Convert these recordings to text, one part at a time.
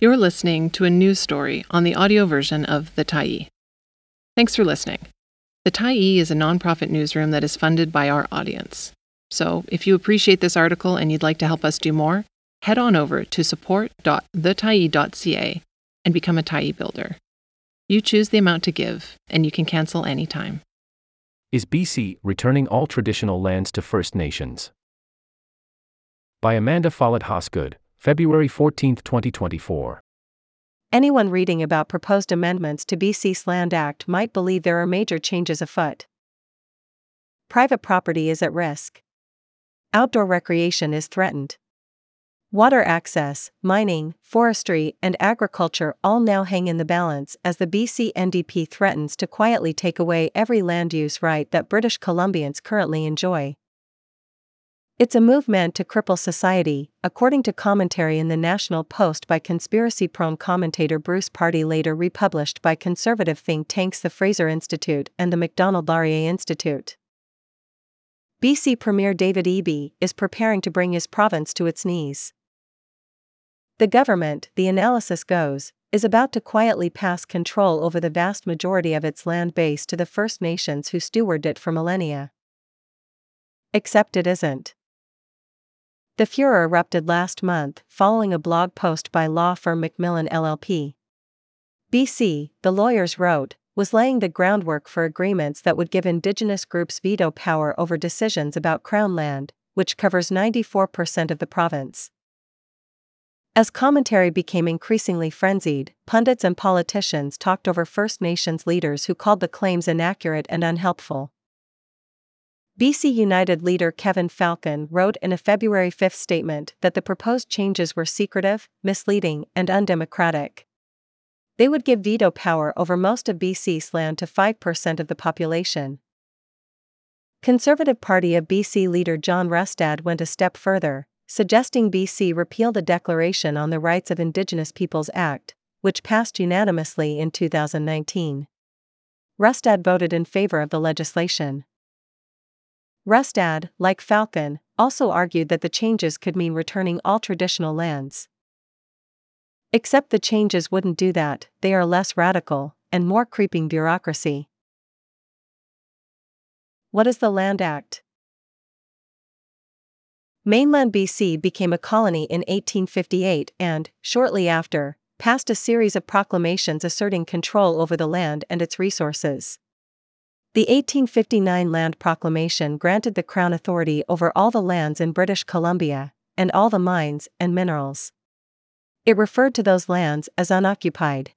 You're listening to a news story on the audio version of The Tyee. Thanks for listening. The Tyee is a nonprofit newsroom that is funded by our audience. So, if you appreciate this article and you'd like to help us do more, head on over to support.thetyee.ca and become a Tyee builder. You choose the amount to give, and you can cancel anytime. Is BC returning all traditional lands to First Nations? By Amanda Follett Hosgood, February 14, 2024. Anyone reading about proposed amendments to BC's Land Act might believe there are major changes afoot. Private property is at risk. Outdoor recreation is threatened. Water access, mining, forestry, and agriculture all now hang in the balance as the BC NDP threatens to quietly take away every land use right that British Columbians currently enjoy. It's a movement to cripple society, according to commentary in the National Post by conspiracy prone commentator Bruce Pardy, later republished by conservative think tanks the Fraser Institute and the Macdonald Laurier Institute. BC Premier David Eby is preparing to bring his province to its knees. The government, the analysis goes, is about to quietly pass control over the vast majority of its land base to the First Nations who stewarded it for millennia. Except it isn't. The furor erupted last month following a blog post by law firm McMillan LLP. BC, the lawyers wrote, was laying the groundwork for agreements that would give Indigenous groups veto power over decisions about Crown land, which covers 94% of the province. As commentary became increasingly frenzied, pundits and politicians talked over First Nations leaders who called the claims inaccurate and unhelpful. BC United leader Kevin Falcon wrote in a February 5 statement that the proposed changes were secretive, misleading, and undemocratic. They would give veto power over most of BC's land to 5% of the population. Conservative Party of BC leader John Rustad went a step further, suggesting BC repeal the Declaration on the Rights of Indigenous Peoples Act, which passed unanimously in 2019. Rustad voted in favor of the legislation. Rustad, like Falcon, also argued that the changes could mean returning all traditional lands. Except the changes wouldn't do that, they are less radical, and more creeping bureaucracy. What is the Land Act? Mainland BC became a colony in 1858 and, shortly after, passed a series of proclamations asserting control over the land and its resources. The 1859 Land Proclamation granted the Crown authority over all the lands in British Columbia, and all the mines and minerals. It referred to those lands as unoccupied.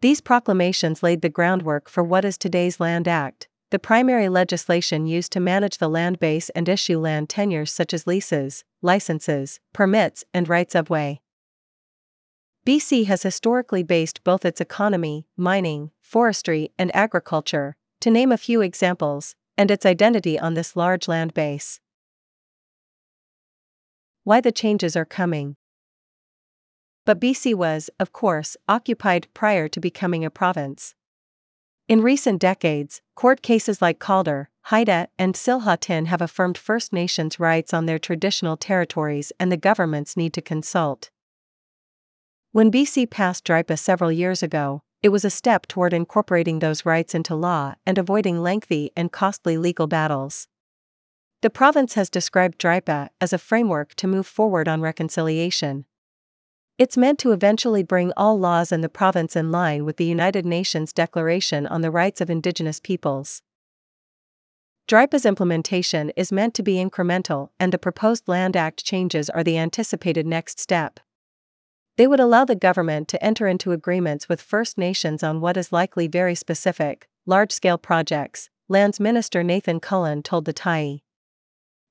These proclamations laid the groundwork for what is today's Land Act, the primary legislation used to manage the land base and issue land tenures such as leases, licenses, permits, and rights of way. BC has historically based both its economy, mining, forestry, and agriculture, to name a few examples, and its identity on this large land base. Why the changes are coming. But BC was, of course, occupied prior to becoming a province. In recent decades, court cases like Calder, Haida, and Tsilhqot'in have affirmed First Nations rights on their traditional territories and the governments need to consult. When BC passed DRIPA several years ago, it was a step toward incorporating those rights into law and avoiding lengthy and costly legal battles. The province has described DRIPA as a framework to move forward on reconciliation. It's meant to eventually bring all laws in the province in line with the United Nations Declaration on the Rights of Indigenous Peoples. DRIPA's implementation is meant to be incremental, and the proposed Land Act changes are the anticipated next step. They would allow the government to enter into agreements with First Nations on what is likely very specific, large scale projects, Lands Minister Nathan Cullen told the Tyee.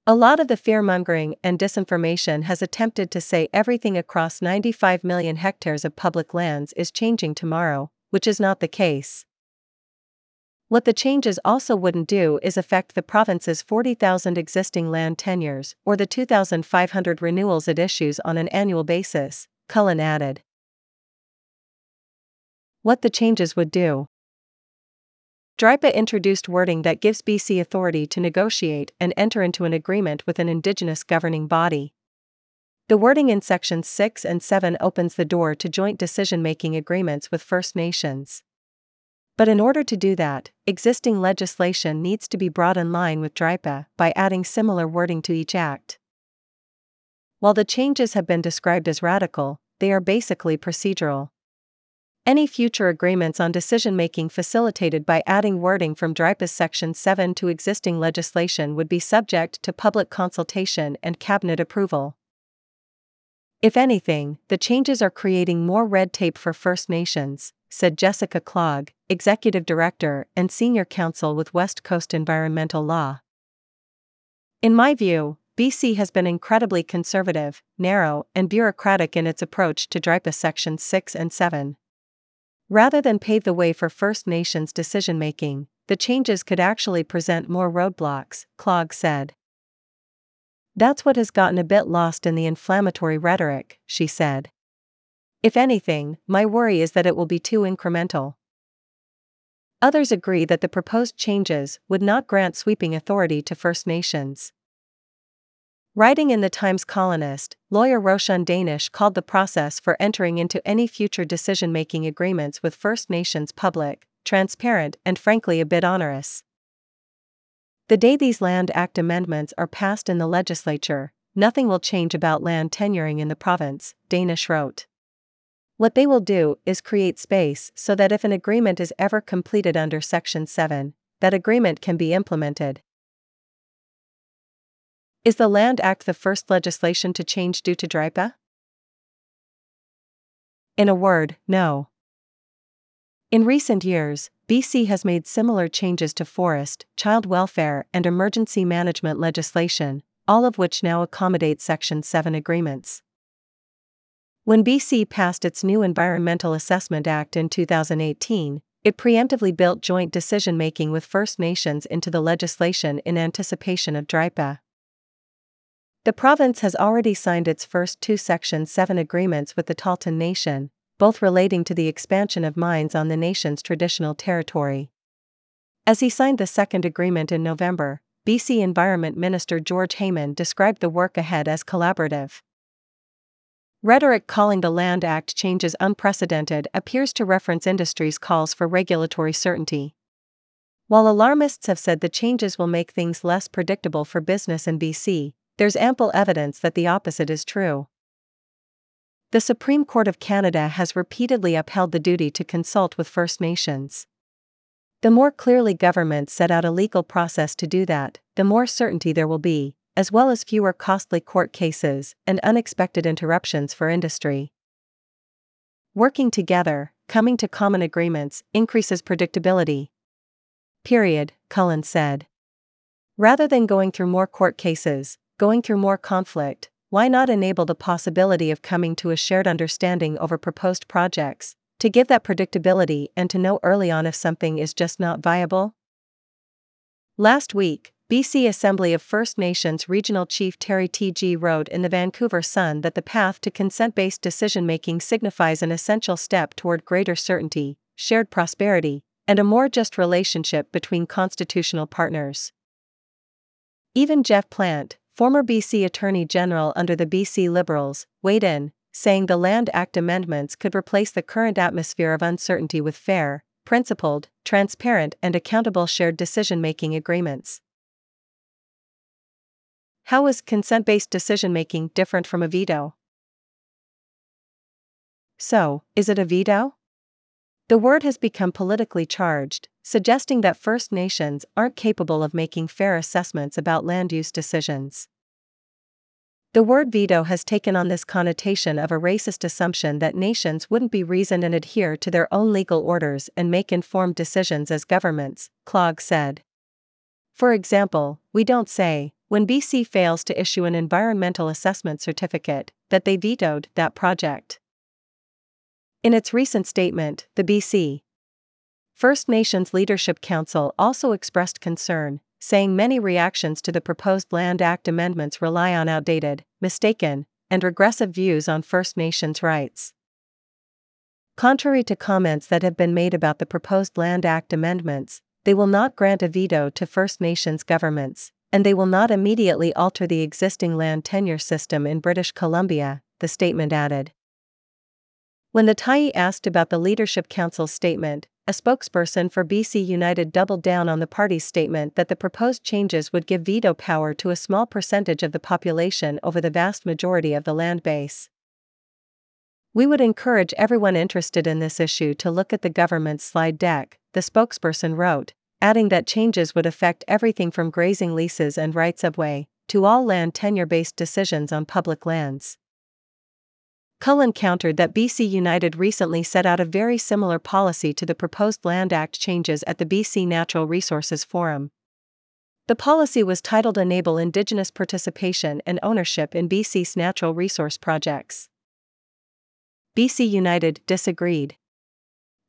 A lot of the fearmongering and disinformation has attempted to say everything across 95 million hectares of public lands is changing tomorrow, which is not the case. What the changes also wouldn't do is affect the province's 40,000 existing land tenures or the 2,500 renewals it issues on an annual basis, Cullen added. What the changes would do. DRIPA introduced wording that gives BC authority to negotiate and enter into an agreement with an Indigenous governing body. The wording in Sections 6 and 7 opens the door to joint decision making agreements with First Nations. But in order to do that, existing legislation needs to be brought in line with DRIPA by adding similar wording to each act. While the changes have been described as radical, they are basically procedural. Any future agreements on decision making facilitated by adding wording from DRIPA's Section 7 to existing legislation would be subject to public consultation and cabinet approval. If anything, the changes are creating more red tape for First Nations, said Jessica Clogg, Executive Director and Senior Counsel with West Coast Environmental Law. In my view, BC has been incredibly conservative, narrow, and bureaucratic in its approach to DRIPA Sections 6 and 7. Rather than pave the way for First Nations decision making, the changes could actually present more roadblocks, Clogg said. That's what has gotten a bit lost in the inflammatory rhetoric, she said. If anything, my worry is that it will be too incremental. Others agree that the proposed changes would not grant sweeping authority to First Nations. Writing in the Times Colonist, lawyer Roshan Danesh called the process for entering into any future decision making agreements with First Nations public, transparent, and frankly a bit onerous. The day these Land Act amendments are passed in the legislature, nothing will change about land tenuring in the province, Danesh wrote. What they will do is create space so that if an agreement is ever completed under Section 7, that agreement can be implemented. Is the Land Act the first legislation to change due to DRIPA? In a word, no. In recent years, BC has made similar changes to forest, child welfare, and emergency management legislation, all of which now accommodate Section 7 agreements. When BC passed its new Environmental Assessment Act in 2018, it preemptively built joint decision making with First Nations into the legislation in anticipation of DRIPA. The province has already signed its first two Section 7 agreements with the Tahltan Nation, both relating to the expansion of mines on the nation's traditional territory. As he signed the second agreement in November, BC Environment Minister George Heyman described the work ahead as collaborative. Rhetoric calling the Land Act changes unprecedented appears to reference industry's calls for regulatory certainty. While alarmists have said the changes will make things less predictable for business in BC, there's ample evidence that the opposite is true. The Supreme Court of Canada has repeatedly upheld the duty to consult with First Nations. The more clearly governments set out a legal process to do that, the more certainty there will be, as well as fewer costly court cases and unexpected interruptions for industry. Working together, coming to common agreements, increases predictability. Period, Cullen said. Rather than going through more court cases, going through more conflict, why not enable the possibility of coming to a shared understanding over proposed projects, to give that predictability and to know early on if something is just not viable? Last week, BC Assembly of First Nations Regional Chief Terry Teegee wrote in the Vancouver Sun that the path to consent based decision making signifies an essential step toward greater certainty, shared prosperity, and a more just relationship between constitutional partners. Even Geoff Plant, former BC Attorney General under the BC Liberals, weighed in, saying the Land Act amendments could replace the current atmosphere of uncertainty with fair, principled, transparent, and accountable shared decision making agreements. How is consent based decision making different from a veto? So, is it a veto? The word has become politically charged, suggesting that First Nations aren't capable of making fair assessments about land use decisions. The word veto has taken on this connotation of a racist assumption that nations wouldn't be reasoned and adhere to their own legal orders and make informed decisions as governments, Clogg said. For example, we don't say, when BC fails to issue an environmental assessment certificate, that they vetoed that project. In its recent statement, the BC First Nations Leadership Council also expressed concern, saying many reactions to the proposed Land Act amendments rely on outdated, mistaken, and regressive views on First Nations rights. Contrary to comments that have been made about the proposed Land Act amendments, they will not grant a veto to First Nations governments, and they will not immediately alter the existing land tenure system in British Columbia, the statement added. When the Tyee asked about the Leadership Council's statement, a spokesperson for BC United doubled down on the party's statement that the proposed changes would give veto power to a small percentage of the population over the vast majority of the land base. We would encourage everyone interested in this issue to look at the government's slide deck, the spokesperson wrote, adding that changes would affect everything from grazing leases and rights of way to all land tenure based decisions on public lands. Cullen countered that BC United recently set out a very similar policy to the proposed Land Act changes at the BC Natural Resources Forum. The policy was titled Enable Indigenous Participation and Ownership in BC's Natural Resource Projects. BC United disagreed.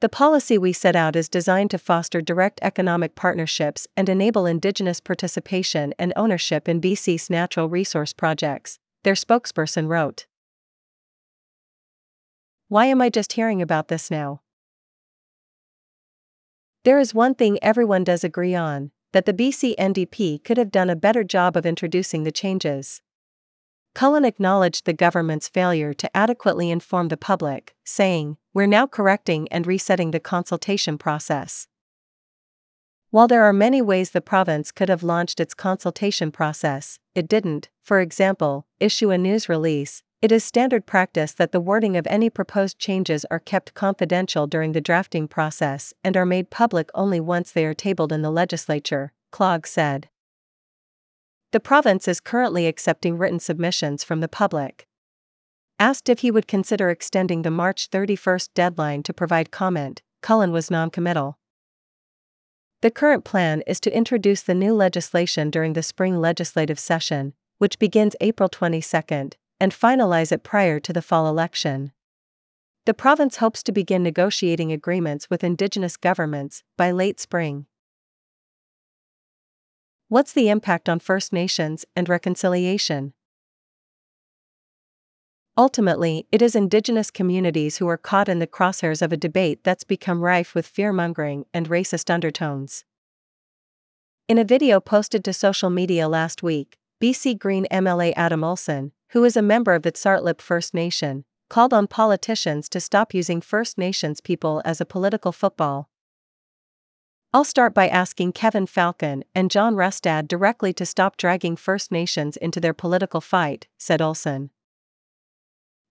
The policy we set out is designed to foster direct economic partnerships and enable Indigenous participation and ownership in BC's natural resource projects, their spokesperson wrote. Why am I just hearing about this now? There is one thing everyone does agree on that the BC NDP could have done a better job of introducing the changes. Cullen acknowledged the government's failure to adequately inform the public, saying, We're now correcting and resetting the consultation process. While there are many ways the province could have launched its consultation process, it didn't, for example, issue a news release, it is standard practice that the wording of any proposed changes are kept confidential during the drafting process and are made public only once they are tabled in the legislature, Clogg said. The province is currently accepting written submissions from the public. Asked if he would consider extending the March 31 deadline to provide comment, Cullen was noncommittal. The current plan is to introduce the new legislation during the spring legislative session, which begins April 22, and finalize it prior to the fall election. The province hopes to begin negotiating agreements with Indigenous governments by late spring. What's the impact on First Nations and reconciliation? Ultimately, it is Indigenous communities who are caught in the crosshairs of a debate that's become rife with fear mongering and racist undertones. In a video posted to social media last week, BC Green MLA Adam Olsen, who is a member of the Tsartlip First Nation, called on politicians to stop using First Nations people as a political football. I'll start by asking Kevin Falcon and John Rustad directly to stop dragging First Nations into their political fight, said Olsen.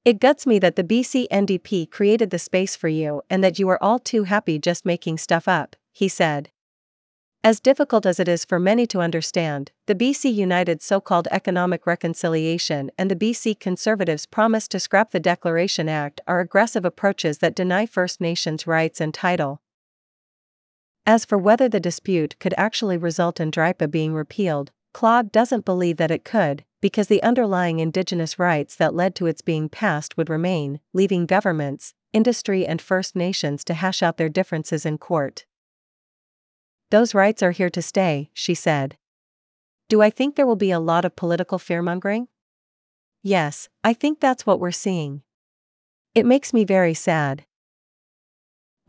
It guts me that the BC NDP created the space for you and that you are all too happy just making stuff up, he said. As difficult as it is for many to understand, the BC United so called economic reconciliation and the BC Conservatives' promise to scrap the Declaration Act are aggressive approaches that deny First Nations rights and title. As for whether the dispute could actually result in DRIPA being repealed, Clogg doesn't believe that it could, because the underlying Indigenous rights that led to its being passed would remain, leaving governments, industry, and First Nations to hash out their differences in court. Those rights are here to stay, she said. Do I think there will be a lot of political fearmongering? Yes, I think that's what we're seeing. It makes me very sad.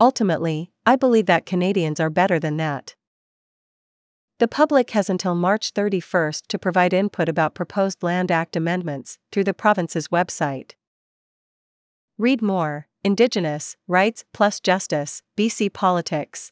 Ultimately, I believe that Canadians are better than that. The public has until March 31st to provide input about proposed Land Act amendments through the province's website. Read more Indigenous Rights plus Justice, BC Politics.